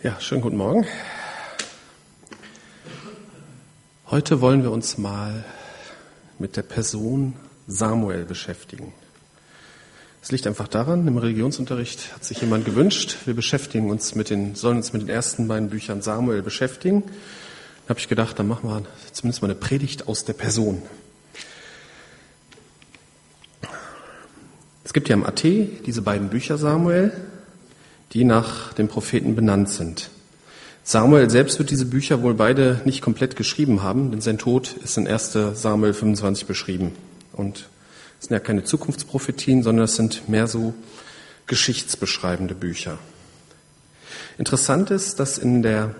Ja, schönen guten Morgen. Heute wollen wir uns mal mit der Person Samuel beschäftigen. Es liegt einfach daran, im Religionsunterricht hat sich jemand gewünscht, wir beschäftigen uns mit den, sollen uns mit den ersten beiden Büchern Samuel beschäftigen. Da habe ich gedacht, dann machen wir zumindest mal eine Predigt aus der Person. Es gibt ja im AT diese beiden Bücher Samuel, die nach dem Propheten benannt sind. Samuel selbst wird diese Bücher wohl beide nicht komplett geschrieben haben, denn sein Tod ist in 1. Samuel 25 beschrieben. Und es sind ja keine Zukunftsprophetien, sondern es sind mehr so geschichtsbeschreibende Bücher. Interessant ist, dass in der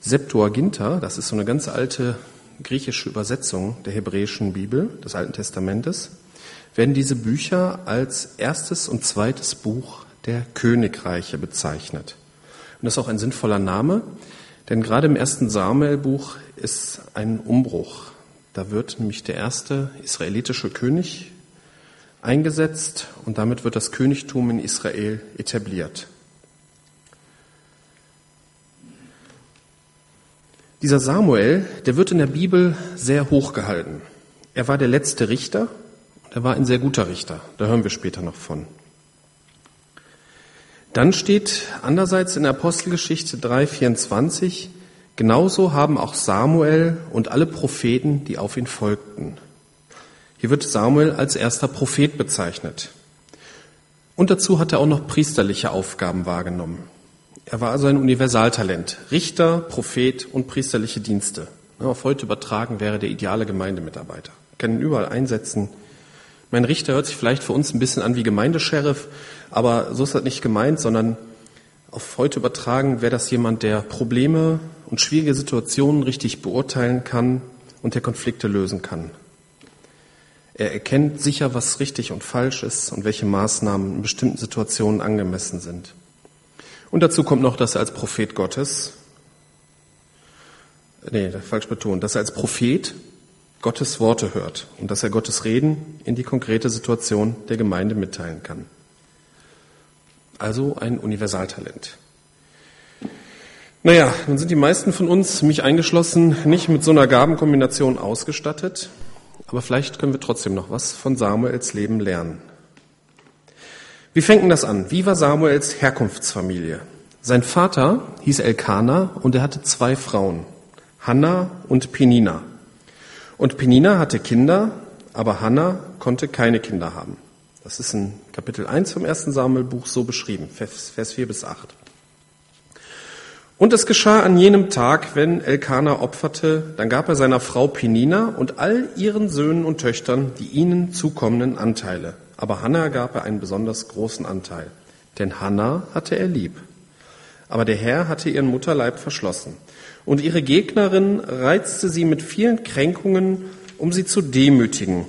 Septuaginta, das ist so eine ganz alte griechische Übersetzung der hebräischen Bibel, des Alten Testamentes, werden diese Bücher als erstes und zweites Buch der Königreiche bezeichnet. Und das ist auch ein sinnvoller Name, denn gerade im ersten Samuel-Buch ist ein Umbruch. Da wird nämlich der erste israelitische König eingesetzt und damit wird das Königtum in Israel etabliert. Dieser Samuel, der wird in der Bibel sehr hoch gehalten. Er war der letzte Richter und er war ein sehr guter Richter. Da hören wir später noch von. Dann steht andererseits in Apostelgeschichte 3,24, genauso haben auch Samuel und alle Propheten, die auf ihn folgten. Hier wird Samuel als erster Prophet bezeichnet. Und dazu hat er auch noch priesterliche Aufgaben wahrgenommen. Er war also ein Universaltalent. Richter, Prophet und priesterliche Dienste. Auf heute übertragen wäre der ideale Gemeindemitarbeiter. Kann ihn überall einsetzen, mein Richter hört sich vielleicht für uns ein bisschen an wie Gemeindesheriff, aber so ist das nicht gemeint, sondern auf heute übertragen wäre das jemand, der Probleme und schwierige Situationen richtig beurteilen kann und der Konflikte lösen kann. Er erkennt sicher, was richtig und falsch ist und welche Maßnahmen in bestimmten Situationen angemessen sind. Und dazu kommt noch, dass er als Prophet Gottes, nee, falsch betont, dass er als Prophet Gottes Worte hört und dass er Gottes Reden in die konkrete Situation der Gemeinde mitteilen kann. Also ein Universaltalent. Naja, nun sind die meisten von uns, mich eingeschlossen, nicht mit so einer Gabenkombination ausgestattet, aber vielleicht können wir trotzdem noch was von Samuels Leben lernen. Wie fängt denn das an? Wie war Samuels Herkunftsfamilie? Sein Vater hieß Elkanah und er hatte zwei Frauen, Hannah und Penina. Und Penina hatte Kinder, aber Hannah konnte keine Kinder haben. Das ist in Kapitel 1 vom ersten Samuelbuch so beschrieben, Vers 4 bis 8. Und es geschah an jenem Tag, wenn Elkanah opferte, dann gab er seiner Frau Penina und all ihren Söhnen und Töchtern die ihnen zukommenden Anteile. Aber Hannah gab er einen besonders großen Anteil, denn Hannah hatte er lieb. Aber der Herr hatte ihren Mutterleib verschlossen. Und ihre Gegnerin reizte sie mit vielen Kränkungen, um sie zu demütigen,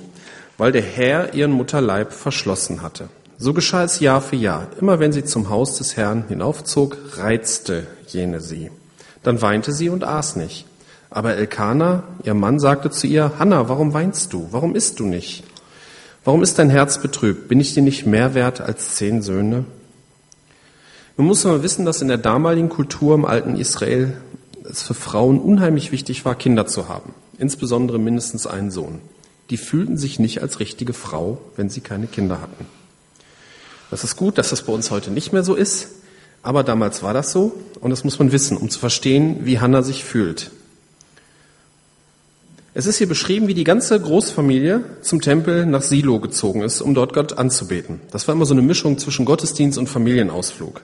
weil der Herr ihren Mutterleib verschlossen hatte. So geschah es Jahr für Jahr. Immer wenn sie zum Haus des Herrn hinaufzog, reizte jene sie. Dann weinte sie und aß nicht. Aber Elkanah, ihr Mann, sagte zu ihr, Hanna, warum weinst du? Warum isst du nicht? Warum ist dein Herz betrübt? Bin ich dir nicht mehr wert als zehn Söhne? Man muss aber wissen, dass in der damaligen Kultur im alten Israel es für Frauen unheimlich wichtig war, Kinder zu haben, insbesondere mindestens einen Sohn. Die fühlten sich nicht als richtige Frau, wenn sie keine Kinder hatten. Das ist gut, dass das bei uns heute nicht mehr so ist, aber damals war das so und das muss man wissen, um zu verstehen, wie Hannah sich fühlt. Es ist hier beschrieben, wie die ganze Großfamilie zum Tempel nach Silo gezogen ist, um dort Gott anzubeten. Das war immer so eine Mischung zwischen Gottesdienst und Familienausflug.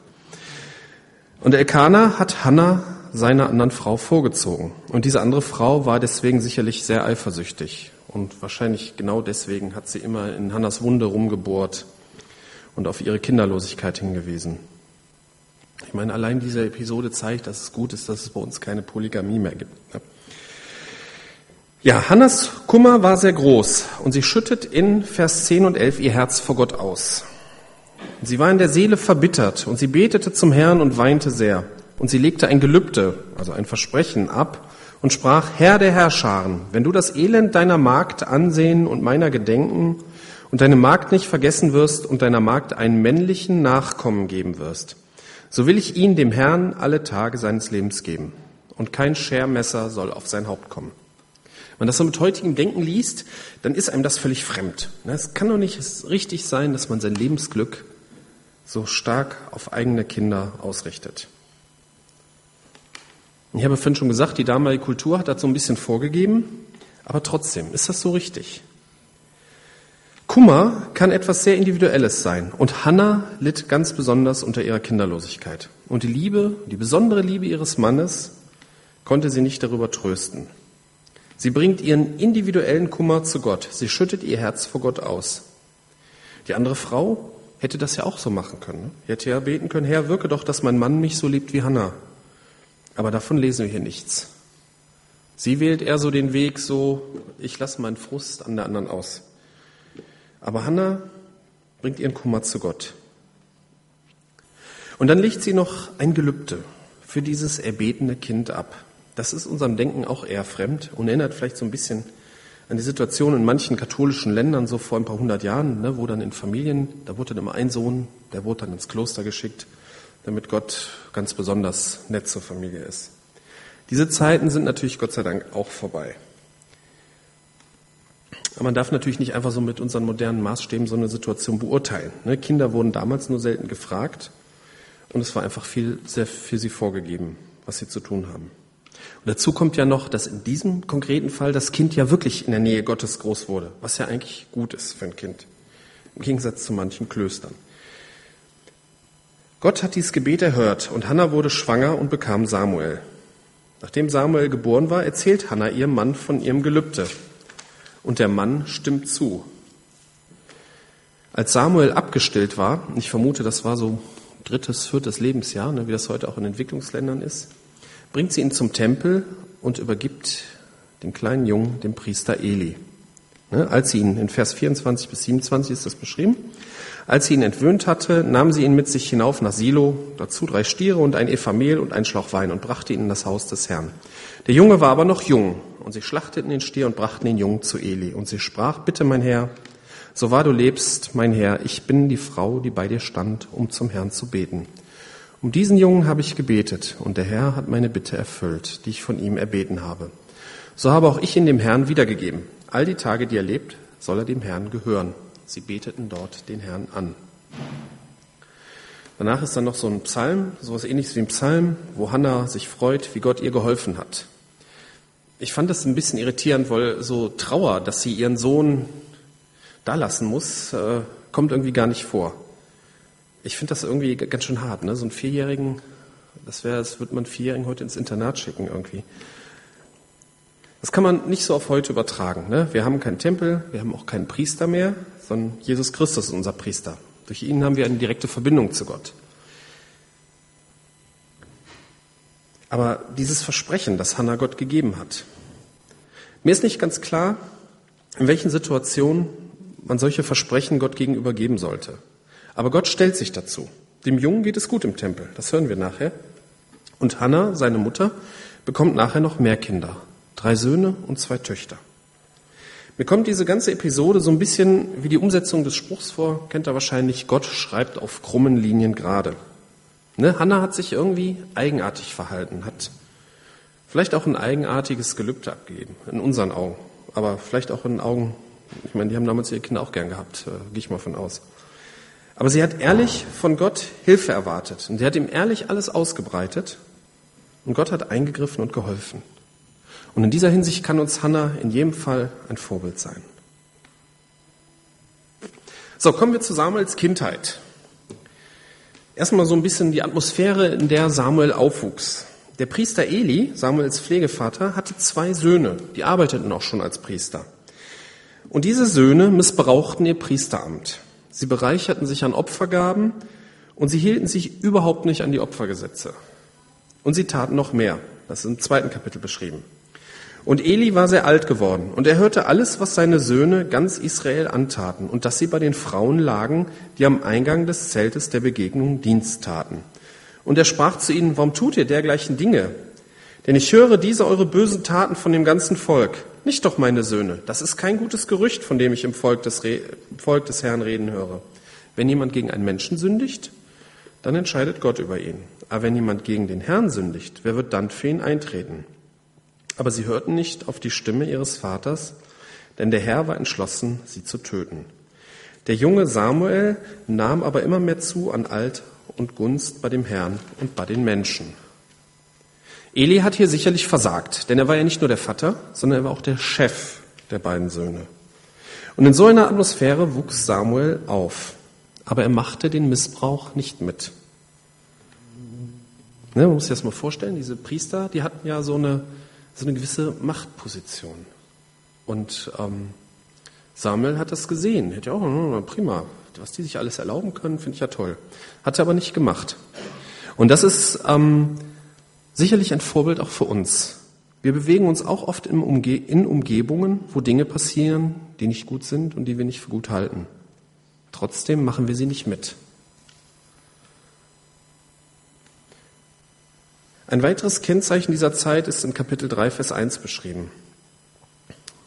Und Elkanah hat Hannah seiner anderen Frau vorgezogen. Und diese andere Frau war deswegen sicherlich sehr eifersüchtig. Und wahrscheinlich genau deswegen hat sie immer in Hannas Wunde rumgebohrt und auf ihre Kinderlosigkeit hingewiesen. Ich meine, allein diese Episode zeigt, dass es gut ist, dass es bei uns keine Polygamie mehr gibt. Ne? Ja, Hannas Kummer war sehr groß und sie schüttet in Vers 10 und 11 ihr Herz vor Gott aus. Sie war in der Seele verbittert und sie betete zum Herrn und weinte sehr. Und sie legte ein Gelübde, also ein Versprechen ab und sprach, Herr der Herrscharen, wenn du das Elend deiner Magd ansehen und meiner gedenken und deine Magd nicht vergessen wirst und deiner Magd einen männlichen Nachkommen geben wirst, so will ich ihn dem Herrn alle Tage seines Lebens geben, und kein Schermesser soll auf sein Haupt kommen. Wenn man das so mit heutigem Denken liest, dann ist einem das völlig fremd. Ne, es kann doch nicht richtig sein, dass man sein Lebensglück so stark auf eigene Kinder ausrichtet. Ich habe vorhin schon gesagt, die damalige Kultur hat das so ein bisschen vorgegeben, aber trotzdem, ist das so richtig? Kummer kann etwas sehr Individuelles sein und Hannah litt ganz besonders unter ihrer Kinderlosigkeit. Und die Liebe, die besondere Liebe ihres Mannes konnte sie nicht darüber trösten. Sie bringt ihren individuellen Kummer zu Gott. Sie schüttet ihr Herz vor Gott aus. Die andere Frau hätte das ja auch so machen können. Sie hätte ja beten können, Herr, wirke doch, dass mein Mann mich so liebt wie Hannah. Aber davon lesen wir hier nichts. Sie wählt eher so den Weg, so, ich lasse meinen Frust an der anderen aus. Aber Hannah bringt ihren Kummer zu Gott. Und dann legt sie noch ein Gelübde für dieses erbetene Kind ab. Das ist unserem Denken auch eher fremd und erinnert vielleicht so ein bisschen an die Situation in manchen katholischen Ländern so vor ein paar hundert Jahren, ne, wo dann in Familien, da wurde dann immer ein Sohn, der wurde dann ins Kloster geschickt damit Gott ganz besonders nett zur Familie ist. Diese Zeiten sind natürlich Gott sei Dank auch vorbei. Aber man darf natürlich nicht einfach so mit unseren modernen Maßstäben so eine Situation beurteilen. Ne? Kinder wurden damals nur selten gefragt und es war einfach viel sehr für sie vorgegeben, was sie zu tun haben. Und dazu kommt ja noch, dass in diesem konkreten Fall das Kind ja wirklich in der Nähe Gottes groß wurde, was ja eigentlich gut ist für ein Kind, im Gegensatz zu manchen Klöstern. Gott hat dieses Gebet erhört und Hannah wurde schwanger und bekam Samuel. Nachdem Samuel geboren war, erzählt Hannah ihrem Mann von ihrem Gelübde. Und der Mann stimmt zu. Als Samuel abgestillt war, ich vermute, das war so drittes, viertes Lebensjahr, ne, wie das heute auch in Entwicklungsländern ist, bringt sie ihn zum Tempel und übergibt den kleinen Jungen dem Priester Eli. Ne, als sie ihn, in Vers 24 bis 27 ist das beschrieben, als sie ihn entwöhnt hatte, nahm sie ihn mit sich hinauf nach Silo, dazu drei Stiere und ein Ephamel und ein Schlauch Wein und brachte ihn in das Haus des Herrn. Der Junge war aber noch jung, und sie schlachteten den Stier und brachten den Jungen zu Eli. Und sie sprach, bitte mein Herr, so wahr du lebst, mein Herr, ich bin die Frau, die bei dir stand, um zum Herrn zu beten. Um diesen Jungen habe ich gebetet, und der Herr hat meine Bitte erfüllt, die ich von ihm erbeten habe. So habe auch ich ihn dem Herrn wiedergegeben. All die Tage, die er lebt, soll er dem Herrn gehören. Sie beteten dort den Herrn an. Danach ist dann noch so ein Psalm, sowas ähnliches wie ein Psalm, wo Hannah sich freut, wie Gott ihr geholfen hat. Ich fand das ein bisschen irritierend, weil so Trauer, dass sie ihren Sohn da lassen muss, äh, kommt irgendwie gar nicht vor. Ich finde das irgendwie ganz schön hart, ne? So einen Vierjährigen, das wäre, das würde man Vierjährigen heute ins Internat schicken irgendwie. Das kann man nicht so auf heute übertragen. Ne? Wir haben keinen Tempel, wir haben auch keinen Priester mehr, sondern Jesus Christus ist unser Priester. Durch ihn haben wir eine direkte Verbindung zu Gott. Aber dieses Versprechen, das Hannah Gott gegeben hat, mir ist nicht ganz klar, in welchen Situationen man solche Versprechen Gott gegenüber geben sollte. Aber Gott stellt sich dazu. Dem Jungen geht es gut im Tempel, das hören wir nachher. Und Hannah, seine Mutter, bekommt nachher noch mehr Kinder. Drei Söhne und zwei Töchter. Mir kommt diese ganze Episode so ein bisschen wie die Umsetzung des Spruchs vor, kennt ihr wahrscheinlich, Gott schreibt auf krummen Linien gerade. Ne? Hannah hat sich irgendwie eigenartig verhalten, hat vielleicht auch ein eigenartiges Gelübde abgegeben, in unseren Augen, aber vielleicht auch in Augen, ich meine, die haben damals ihre Kinder auch gern gehabt, äh, gehe ich mal von aus. Aber sie hat ehrlich von Gott Hilfe erwartet und sie hat ihm ehrlich alles ausgebreitet und Gott hat eingegriffen und geholfen. Und in dieser Hinsicht kann uns Hannah in jedem Fall ein Vorbild sein. So, kommen wir zu Samuels Kindheit. Erstmal so ein bisschen die Atmosphäre, in der Samuel aufwuchs. Der Priester Eli, Samuels Pflegevater, hatte zwei Söhne, die arbeiteten auch schon als Priester. Und diese Söhne missbrauchten ihr Priesteramt. Sie bereicherten sich an Opfergaben und sie hielten sich überhaupt nicht an die Opfergesetze. Und sie taten noch mehr. Das ist im zweiten Kapitel beschrieben. Und Eli war sehr alt geworden, und er hörte alles, was seine Söhne ganz Israel antaten, und dass sie bei den Frauen lagen, die am Eingang des Zeltes der Begegnung Dienst taten. Und er sprach zu ihnen, warum tut ihr dergleichen Dinge? Denn ich höre diese eure bösen Taten von dem ganzen Volk. Nicht doch, meine Söhne, das ist kein gutes Gerücht, von dem ich im Volk des, Re Volk des Herrn reden höre. Wenn jemand gegen einen Menschen sündigt, dann entscheidet Gott über ihn. Aber wenn jemand gegen den Herrn sündigt, wer wird dann für ihn eintreten? Aber sie hörten nicht auf die Stimme ihres Vaters, denn der Herr war entschlossen, sie zu töten. Der junge Samuel nahm aber immer mehr zu an Alt und Gunst bei dem Herrn und bei den Menschen. Eli hat hier sicherlich versagt, denn er war ja nicht nur der Vater, sondern er war auch der Chef der beiden Söhne. Und in so einer Atmosphäre wuchs Samuel auf, aber er machte den Missbrauch nicht mit. Ne, man muss sich das mal vorstellen, diese Priester, die hatten ja so eine, so eine gewisse Machtposition. Und ähm, Samuel hat das gesehen. Hätte ja auch, hm, prima, was die sich alles erlauben können, finde ich ja toll. Hat er aber nicht gemacht. Und das ist ähm, sicherlich ein Vorbild auch für uns. Wir bewegen uns auch oft in, Umge in Umgebungen, wo Dinge passieren, die nicht gut sind und die wir nicht für gut halten. Trotzdem machen wir sie nicht mit. Ein weiteres Kennzeichen dieser Zeit ist in Kapitel 3, Vers 1 beschrieben.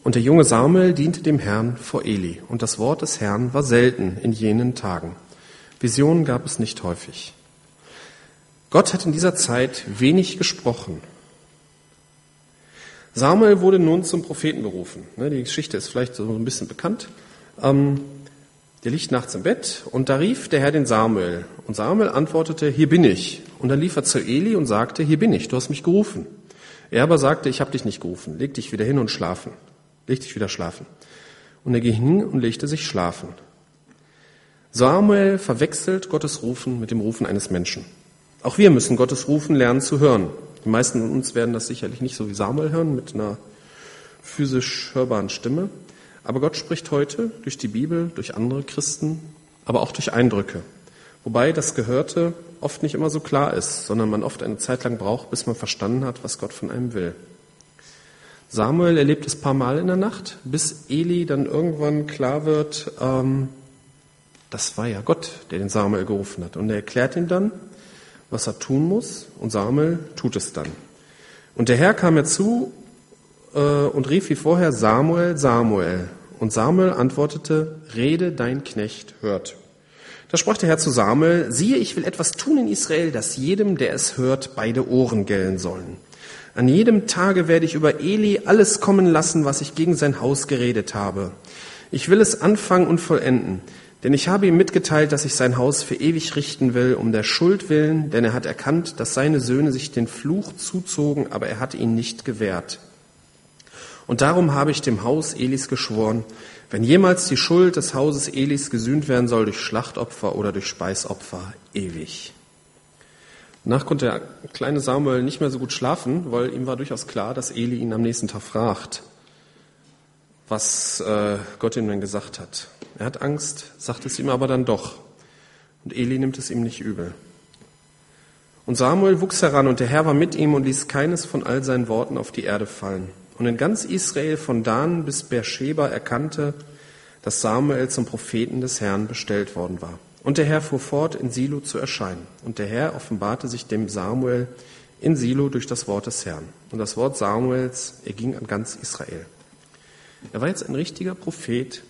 Und der junge Samuel diente dem Herrn vor Eli, und das Wort des Herrn war selten in jenen Tagen. Visionen gab es nicht häufig. Gott hat in dieser Zeit wenig gesprochen. Samuel wurde nun zum Propheten berufen. Ne, die Geschichte ist vielleicht so ein bisschen bekannt. Ähm, der liegt nachts im Bett und da rief der Herr den Samuel. Und Samuel antwortete, hier bin ich. Und dann lief er zu Eli und sagte, hier bin ich, du hast mich gerufen. Er aber sagte, ich habe dich nicht gerufen, leg dich wieder hin und schlafen. Leg dich wieder schlafen. Und er ging hin und legte sich schlafen. Samuel verwechselt Gottes Rufen mit dem Rufen eines Menschen. Auch wir müssen Gottes Rufen lernen zu hören. Die meisten von uns werden das sicherlich nicht so wie Samuel hören, mit einer physisch hörbaren Stimme. Aber Gott spricht heute durch die Bibel, durch andere Christen, aber auch durch Eindrücke. Wobei das Gehörte oft nicht immer so klar ist, sondern man oft eine Zeit lang braucht, bis man verstanden hat, was Gott von einem will. Samuel erlebt es paar Mal in der Nacht, bis Eli dann irgendwann klar wird, ähm, das war ja Gott, der den Samuel gerufen hat. Und er erklärt ihm dann, was er tun muss, und Samuel tut es dann. Und der Herr kam herzu äh, und rief wie vorher Samuel, Samuel. Und Samuel antwortete, Rede, dein Knecht hört. Da sprach der Herr zu Samuel, siehe, ich will etwas tun in Israel, dass jedem, der es hört, beide Ohren gellen sollen. An jedem Tage werde ich über Eli alles kommen lassen, was ich gegen sein Haus geredet habe. Ich will es anfangen und vollenden. Denn ich habe ihm mitgeteilt, dass ich sein Haus für ewig richten will, um der Schuld willen, denn er hat erkannt, dass seine Söhne sich den Fluch zuzogen, aber er hat ihn nicht gewährt. Und darum habe ich dem Haus Elis geschworen, wenn jemals die Schuld des Hauses Elis gesühnt werden soll durch Schlachtopfer oder durch Speisopfer, ewig. Danach konnte der kleine Samuel nicht mehr so gut schlafen, weil ihm war durchaus klar, dass Eli ihn am nächsten Tag fragt, was äh, Gott ihm denn gesagt hat. Er hat Angst, sagt es ihm aber dann doch. Und Eli nimmt es ihm nicht übel. Und Samuel wuchs heran und der Herr war mit ihm und ließ keines von all seinen Worten auf die Erde fallen. Und in ganz Israel von Dan bis Beersheba erkannte, dass Samuel zum Propheten des Herrn bestellt worden war. Und der Herr fuhr fort, in Silo zu erscheinen. Und der Herr offenbarte sich dem Samuel in Silo durch das Wort des Herrn. Und das Wort Samuels erging an ganz Israel. Er war jetzt ein richtiger Prophet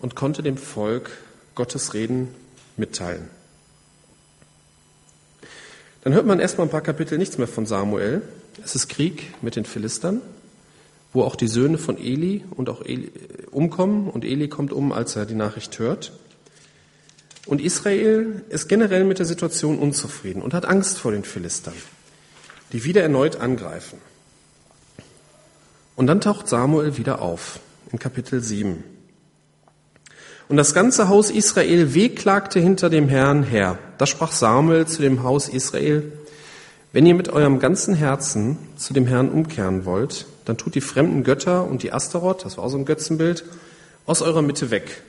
und konnte dem Volk Gottes Reden mitteilen. Dann hört man erstmal ein paar Kapitel nichts mehr von Samuel. Es ist Krieg mit den Philistern wo auch die Söhne von Eli und auch Eli umkommen und Eli kommt um, als er die Nachricht hört. Und Israel ist generell mit der Situation unzufrieden und hat Angst vor den Philistern, die wieder erneut angreifen. Und dann taucht Samuel wieder auf in Kapitel 7. Und das ganze Haus Israel wehklagte hinter dem Herrn her. Da sprach Samuel zu dem Haus Israel, wenn ihr mit eurem ganzen Herzen zu dem Herrn umkehren wollt, dann tut die fremden Götter und die Astaroth, das war auch so ein Götzenbild, aus eurer Mitte weg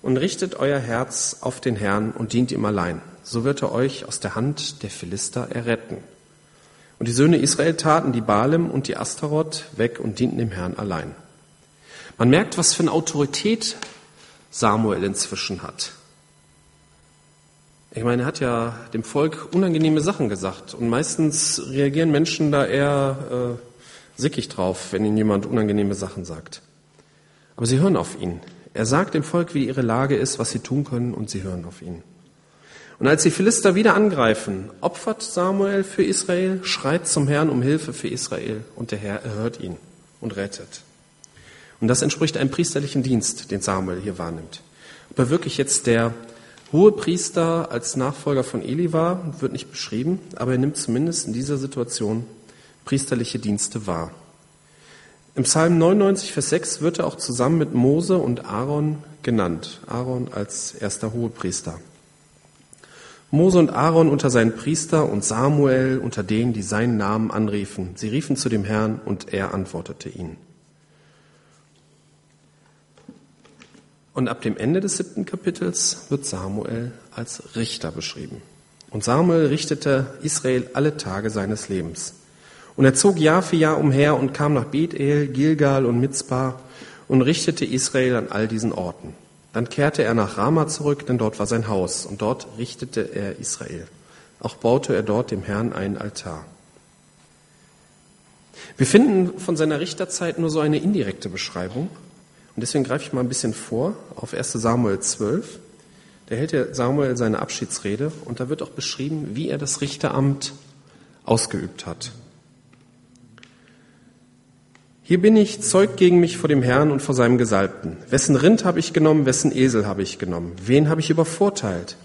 und richtet euer Herz auf den Herrn und dient ihm allein. So wird er euch aus der Hand der Philister erretten. Und die Söhne Israel taten die Balem und die Astaroth weg und dienten dem Herrn allein. Man merkt, was für eine Autorität Samuel inzwischen hat. Ich meine, er hat ja dem Volk unangenehme Sachen gesagt und meistens reagieren Menschen da eher äh, sickig drauf, wenn ihnen jemand unangenehme Sachen sagt. Aber sie hören auf ihn. Er sagt dem Volk, wie ihre Lage ist, was sie tun können und sie hören auf ihn. Und als die Philister wieder angreifen, opfert Samuel für Israel, schreit zum Herrn um Hilfe für Israel und der Herr erhört ihn und rettet. Und das entspricht einem priesterlichen Dienst, den Samuel hier wahrnimmt. Ob er wirklich jetzt der hohe Priester als Nachfolger von Eli war, wird nicht beschrieben, aber er nimmt zumindest in dieser Situation priesterliche Dienste wahr. Im Psalm 99, Vers 6 wird er auch zusammen mit Mose und Aaron genannt. Aaron als erster Hohepriester. Mose und Aaron unter seinen Priester und Samuel unter denen, die seinen Namen anriefen. Sie riefen zu dem Herrn und er antwortete ihnen. Und ab dem Ende des siebten Kapitels wird Samuel als Richter beschrieben. Und Samuel richtete Israel alle Tage seines Lebens. Und er zog Jahr für Jahr umher und kam nach Bethel, Gilgal und Mitzpah und richtete Israel an all diesen Orten. Dann kehrte er nach Rama zurück, denn dort war sein Haus, und dort richtete er Israel. Auch baute er dort dem Herrn einen Altar. Wir finden von seiner Richterzeit nur so eine indirekte Beschreibung. Und deswegen greife ich mal ein bisschen vor auf 1 Samuel 12. Da hält ja Samuel seine Abschiedsrede und da wird auch beschrieben, wie er das Richteramt ausgeübt hat. Hier bin ich, Zeug gegen mich vor dem Herrn und vor seinem Gesalbten. Wessen Rind habe ich genommen, wessen Esel habe ich genommen? Wen habe ich übervorteilt?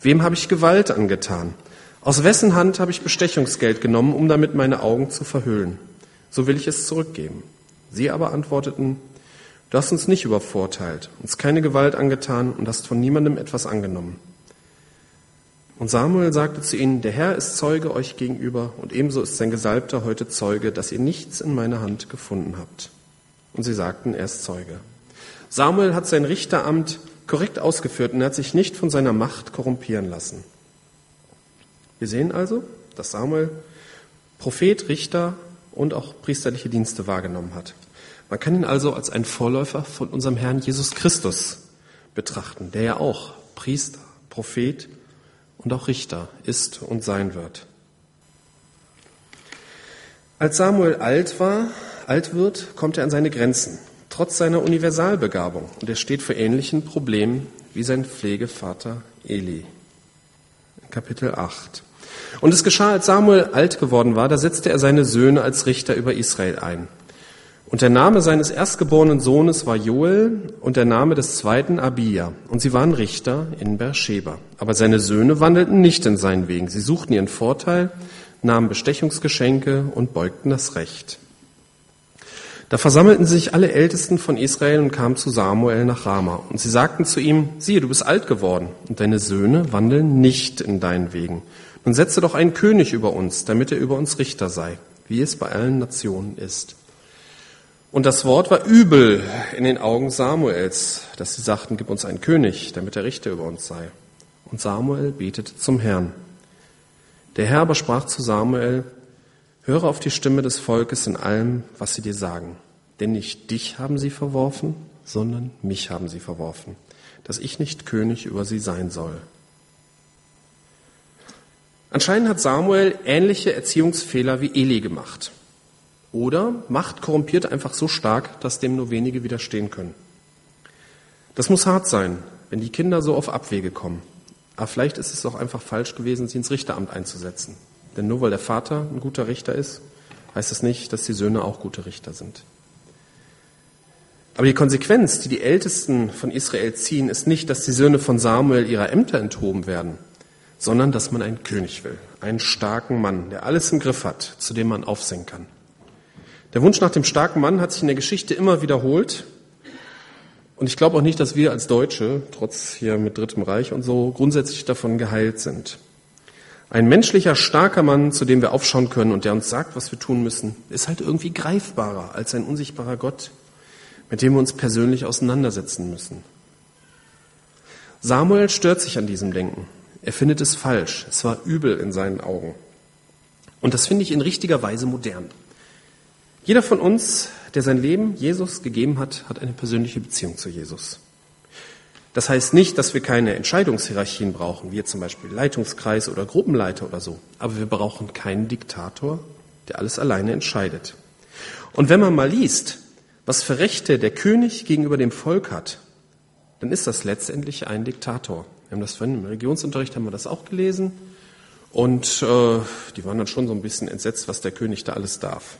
Wem habe ich Gewalt angetan? Aus wessen Hand habe ich Bestechungsgeld genommen, um damit meine Augen zu verhüllen? So will ich es zurückgeben. Sie aber antworteten, du hast uns nicht übervorteilt, uns keine Gewalt angetan und hast von niemandem etwas angenommen. Und Samuel sagte zu ihnen, der Herr ist Zeuge euch gegenüber und ebenso ist sein Gesalbter heute Zeuge, dass ihr nichts in meiner Hand gefunden habt. Und sie sagten, er ist Zeuge. Samuel hat sein Richteramt korrekt ausgeführt und er hat sich nicht von seiner Macht korrumpieren lassen. Wir sehen also, dass Samuel Prophet, Richter und auch priesterliche Dienste wahrgenommen hat. Man kann ihn also als einen Vorläufer von unserem Herrn Jesus Christus betrachten, der ja auch Priester, Prophet und auch Richter ist und sein wird. Als Samuel alt war, alt wird, kommt er an seine Grenzen, trotz seiner Universalbegabung. Und er steht vor ähnlichen Problemen wie sein Pflegevater Eli. Kapitel 8. Und es geschah, als Samuel alt geworden war, da setzte er seine Söhne als Richter über Israel ein. Und der Name seines erstgeborenen Sohnes war Joel und der Name des zweiten Abia. Und sie waren Richter in Beersheba. Aber seine Söhne wandelten nicht in seinen Wegen. Sie suchten ihren Vorteil, nahmen Bestechungsgeschenke und beugten das Recht. Da versammelten sich alle Ältesten von Israel und kamen zu Samuel nach Rama. Und sie sagten zu ihm, siehe, du bist alt geworden und deine Söhne wandeln nicht in deinen Wegen. Nun setze doch einen König über uns, damit er über uns Richter sei, wie es bei allen Nationen ist. Und das Wort war übel in den Augen Samuels, dass sie sagten, gib uns einen König, damit der Richter über uns sei. Und Samuel betete zum Herrn. Der Herr aber sprach zu Samuel, höre auf die Stimme des Volkes in allem, was sie dir sagen. Denn nicht dich haben sie verworfen, sondern mich haben sie verworfen, dass ich nicht König über sie sein soll. Anscheinend hat Samuel ähnliche Erziehungsfehler wie Eli gemacht. Oder Macht korrumpiert einfach so stark, dass dem nur wenige widerstehen können. Das muss hart sein, wenn die Kinder so auf Abwege kommen. Aber vielleicht ist es auch einfach falsch gewesen, sie ins Richteramt einzusetzen. Denn nur weil der Vater ein guter Richter ist, heißt das nicht, dass die Söhne auch gute Richter sind. Aber die Konsequenz, die die Ältesten von Israel ziehen, ist nicht, dass die Söhne von Samuel ihrer Ämter enthoben werden, sondern dass man einen König will, einen starken Mann, der alles im Griff hat, zu dem man aufsehen kann. Der Wunsch nach dem starken Mann hat sich in der Geschichte immer wiederholt. Und ich glaube auch nicht, dass wir als Deutsche, trotz hier mit Drittem Reich und so, grundsätzlich davon geheilt sind. Ein menschlicher, starker Mann, zu dem wir aufschauen können und der uns sagt, was wir tun müssen, ist halt irgendwie greifbarer als ein unsichtbarer Gott, mit dem wir uns persönlich auseinandersetzen müssen. Samuel stört sich an diesem Denken. Er findet es falsch. Es war übel in seinen Augen. Und das finde ich in richtiger Weise modern. Jeder von uns, der sein Leben Jesus gegeben hat, hat eine persönliche Beziehung zu Jesus. Das heißt nicht, dass wir keine Entscheidungshierarchien brauchen, wie zum Beispiel Leitungskreis oder Gruppenleiter oder so. Aber wir brauchen keinen Diktator, der alles alleine entscheidet. Und wenn man mal liest, was für Rechte der König gegenüber dem Volk hat, dann ist das letztendlich ein Diktator. Wir haben das vorhin im Regionsunterricht haben wir das auch gelesen. Und äh, die waren dann schon so ein bisschen entsetzt, was der König da alles darf.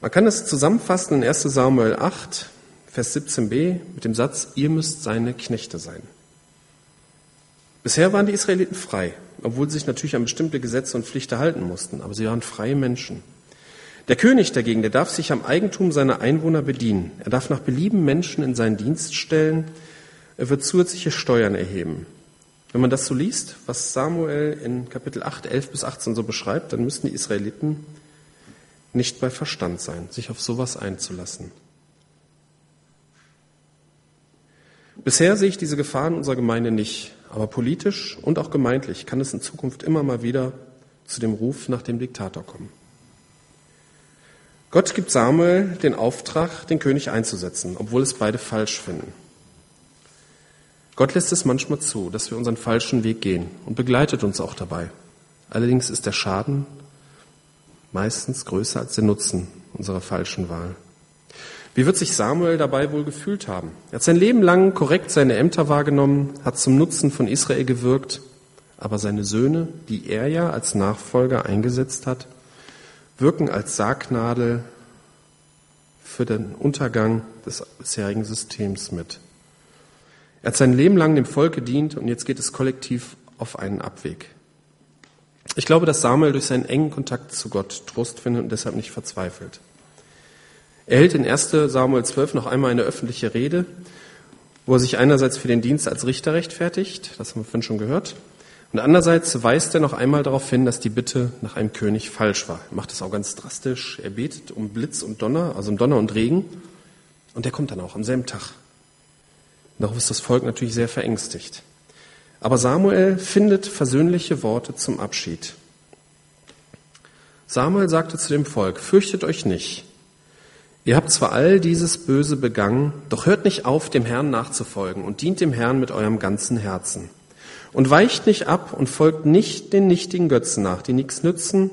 Man kann es zusammenfassen in 1 Samuel 8, Vers 17b mit dem Satz, ihr müsst seine Knechte sein. Bisher waren die Israeliten frei, obwohl sie sich natürlich an bestimmte Gesetze und Pflichten halten mussten, aber sie waren freie Menschen. Der König dagegen, der darf sich am Eigentum seiner Einwohner bedienen. Er darf nach Belieben Menschen in seinen Dienst stellen. Er wird zusätzliche Steuern erheben. Wenn man das so liest, was Samuel in Kapitel 8, 11 bis 18 so beschreibt, dann müssten die Israeliten nicht bei Verstand sein, sich auf sowas einzulassen. Bisher sehe ich diese Gefahren unserer Gemeinde nicht, aber politisch und auch gemeindlich kann es in Zukunft immer mal wieder zu dem Ruf nach dem Diktator kommen. Gott gibt Samuel den Auftrag, den König einzusetzen, obwohl es beide falsch finden. Gott lässt es manchmal zu, dass wir unseren falschen Weg gehen und begleitet uns auch dabei. Allerdings ist der Schaden meistens größer als der Nutzen unserer falschen Wahl. Wie wird sich Samuel dabei wohl gefühlt haben? Er hat sein Leben lang korrekt seine Ämter wahrgenommen, hat zum Nutzen von Israel gewirkt, aber seine Söhne, die er ja als Nachfolger eingesetzt hat, wirken als Sargnadel für den Untergang des bisherigen Systems mit. Er hat sein Leben lang dem Volk gedient und jetzt geht es kollektiv auf einen Abweg. Ich glaube, dass Samuel durch seinen engen Kontakt zu Gott Trost findet und deshalb nicht verzweifelt. Er hält in 1 Samuel 12 noch einmal eine öffentliche Rede, wo er sich einerseits für den Dienst als Richter rechtfertigt, das haben wir vorhin schon gehört, und andererseits weist er noch einmal darauf hin, dass die Bitte nach einem König falsch war. Er macht es auch ganz drastisch. Er betet um Blitz und Donner, also um Donner und Regen, und der kommt dann auch am selben Tag. Darauf ist das Volk natürlich sehr verängstigt. Aber Samuel findet versöhnliche Worte zum Abschied. Samuel sagte zu dem Volk, fürchtet euch nicht. Ihr habt zwar all dieses Böse begangen, doch hört nicht auf, dem Herrn nachzufolgen und dient dem Herrn mit eurem ganzen Herzen. Und weicht nicht ab und folgt nicht den nichtigen Götzen nach, die nichts nützen,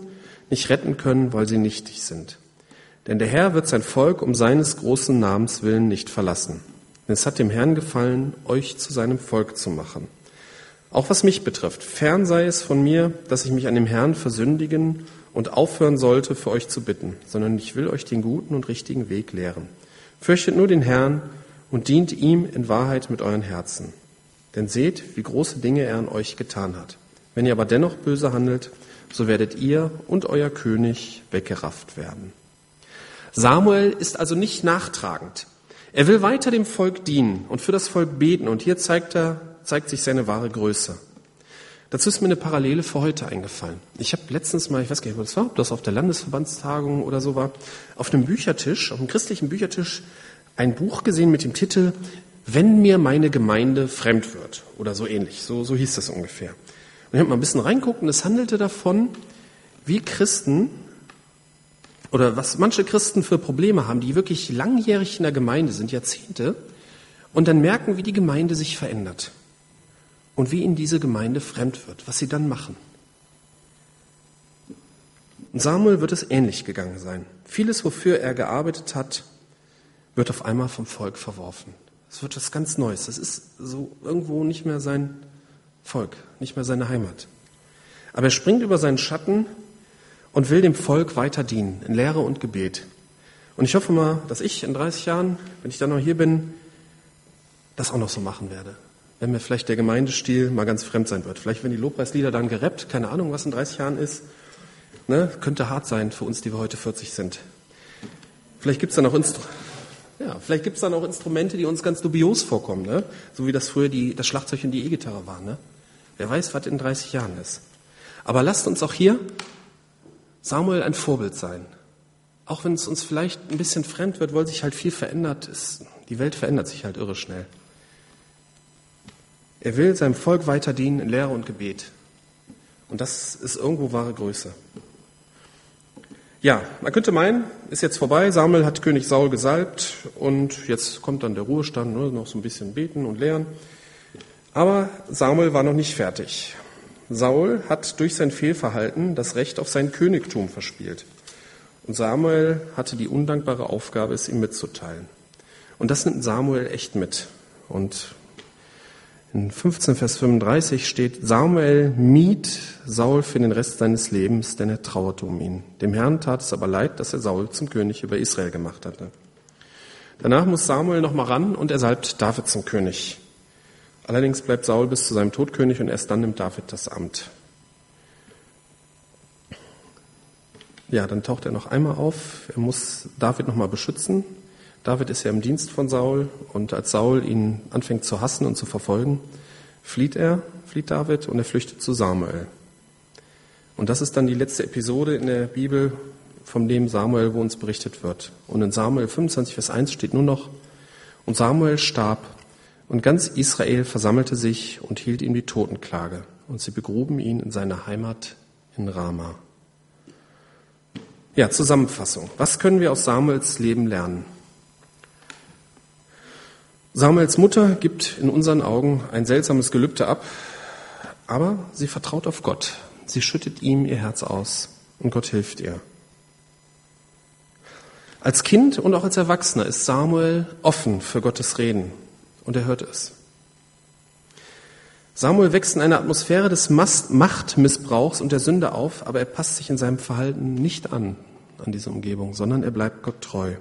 nicht retten können, weil sie nichtig sind. Denn der Herr wird sein Volk um seines großen Namens willen nicht verlassen. Denn es hat dem Herrn gefallen, euch zu seinem Volk zu machen. Auch was mich betrifft, fern sei es von mir, dass ich mich an dem Herrn versündigen und aufhören sollte, für euch zu bitten, sondern ich will euch den guten und richtigen Weg lehren. Fürchtet nur den Herrn und dient ihm in Wahrheit mit euren Herzen. Denn seht, wie große Dinge er an euch getan hat. Wenn ihr aber dennoch böse handelt, so werdet ihr und euer König weggerafft werden. Samuel ist also nicht nachtragend. Er will weiter dem Volk dienen und für das Volk beten und hier zeigt er, zeigt sich seine wahre Größe. Dazu ist mir eine Parallele für heute eingefallen. Ich habe letztens mal, ich weiß gar nicht, wo das war, ob das auf der Landesverbandstagung oder so war, auf einem Büchertisch, auf einem christlichen Büchertisch, ein Buch gesehen mit dem Titel Wenn mir meine Gemeinde fremd wird oder so ähnlich. So, so hieß das ungefähr. Und ich habe mal ein bisschen reinguckt und es handelte davon, wie Christen oder was manche Christen für Probleme haben, die wirklich langjährig in der Gemeinde sind, Jahrzehnte, und dann merken, wie die Gemeinde sich verändert und wie ihnen diese Gemeinde fremd wird, was sie dann machen. Samuel wird es ähnlich gegangen sein. Vieles, wofür er gearbeitet hat, wird auf einmal vom Volk verworfen. Es wird was ganz Neues. Das ist so irgendwo nicht mehr sein Volk, nicht mehr seine Heimat. Aber er springt über seinen Schatten und will dem Volk weiter dienen, in Lehre und Gebet. Und ich hoffe mal, dass ich in 30 Jahren, wenn ich dann noch hier bin, das auch noch so machen werde. Wenn mir vielleicht der Gemeindestil mal ganz fremd sein wird. Vielleicht, wenn die Lobpreislieder dann gerappt, keine Ahnung, was in 30 Jahren ist, ne, könnte hart sein für uns, die wir heute 40 sind. Vielleicht gibt's dann Instru ja, dann auch Instrumente, die uns ganz dubios vorkommen, ne? so wie das früher die, das Schlagzeug und die E-Gitarre war. Ne? Wer weiß, was in 30 Jahren ist. Aber lasst uns auch hier Samuel ein Vorbild sein. Auch wenn es uns vielleicht ein bisschen fremd wird, weil sich halt viel verändert ist. Die Welt verändert sich halt irre schnell. Er will seinem Volk weiter dienen in Lehre und Gebet. Und das ist irgendwo wahre Größe. Ja, man könnte meinen, ist jetzt vorbei. Samuel hat König Saul gesalbt und jetzt kommt dann der Ruhestand, ne, noch so ein bisschen beten und lehren. Aber Samuel war noch nicht fertig. Saul hat durch sein Fehlverhalten das Recht auf sein Königtum verspielt. Und Samuel hatte die undankbare Aufgabe, es ihm mitzuteilen. Und das nimmt Samuel echt mit. Und In 15 Vers 35 steht, Samuel mied Saul für den Rest seines Lebens, denn er trauerte um ihn. Dem Herrn tat es aber leid, dass er Saul zum König über Israel gemacht hatte. Danach muss Samuel nochmal ran und er salbt David zum König. Allerdings bleibt Saul bis zu seinem Tod König und erst dann nimmt David das Amt. Ja, dann taucht er noch einmal auf. Er muss David nochmal beschützen. David ist ja im Dienst von Saul und als Saul ihn anfängt zu hassen und zu verfolgen, flieht er, flieht David und er flüchtet zu Samuel. Und das ist dann die letzte Episode in der Bibel vom Leben Samuel, wo uns berichtet wird. Und in Samuel 25, Vers 1 steht nur noch, und Samuel starb und ganz Israel versammelte sich und hielt ihm die Totenklage und sie begruben ihn in seiner Heimat in Rama. Ja, Zusammenfassung. Was können wir aus Samuels Leben lernen? Samuels Mutter gibt in unseren Augen ein seltsames Gelübde ab, aber sie vertraut auf Gott. Sie schüttet ihm ihr Herz aus und Gott hilft ihr. Als Kind und auch als Erwachsener ist Samuel offen für Gottes Reden und er hört es. Samuel wächst in einer Atmosphäre des Machtmissbrauchs und der Sünde auf, aber er passt sich in seinem Verhalten nicht an, an diese Umgebung, sondern er bleibt Gott treu.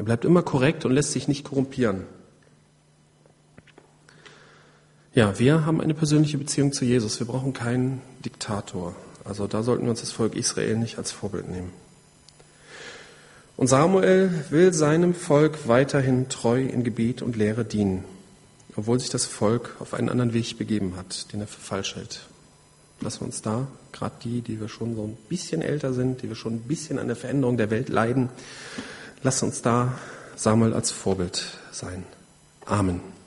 Er bleibt immer korrekt und lässt sich nicht korrumpieren. Ja, wir haben eine persönliche Beziehung zu Jesus. Wir brauchen keinen Diktator. Also da sollten wir uns das Volk Israel nicht als Vorbild nehmen. Und Samuel will seinem Volk weiterhin treu in Gebet und Lehre dienen, obwohl sich das Volk auf einen anderen Weg begeben hat, den er für falsch hält. Lassen wir uns da, gerade die, die wir schon so ein bisschen älter sind, die wir schon ein bisschen an der Veränderung der Welt leiden, Lass uns da Samuel als Vorbild sein. Amen.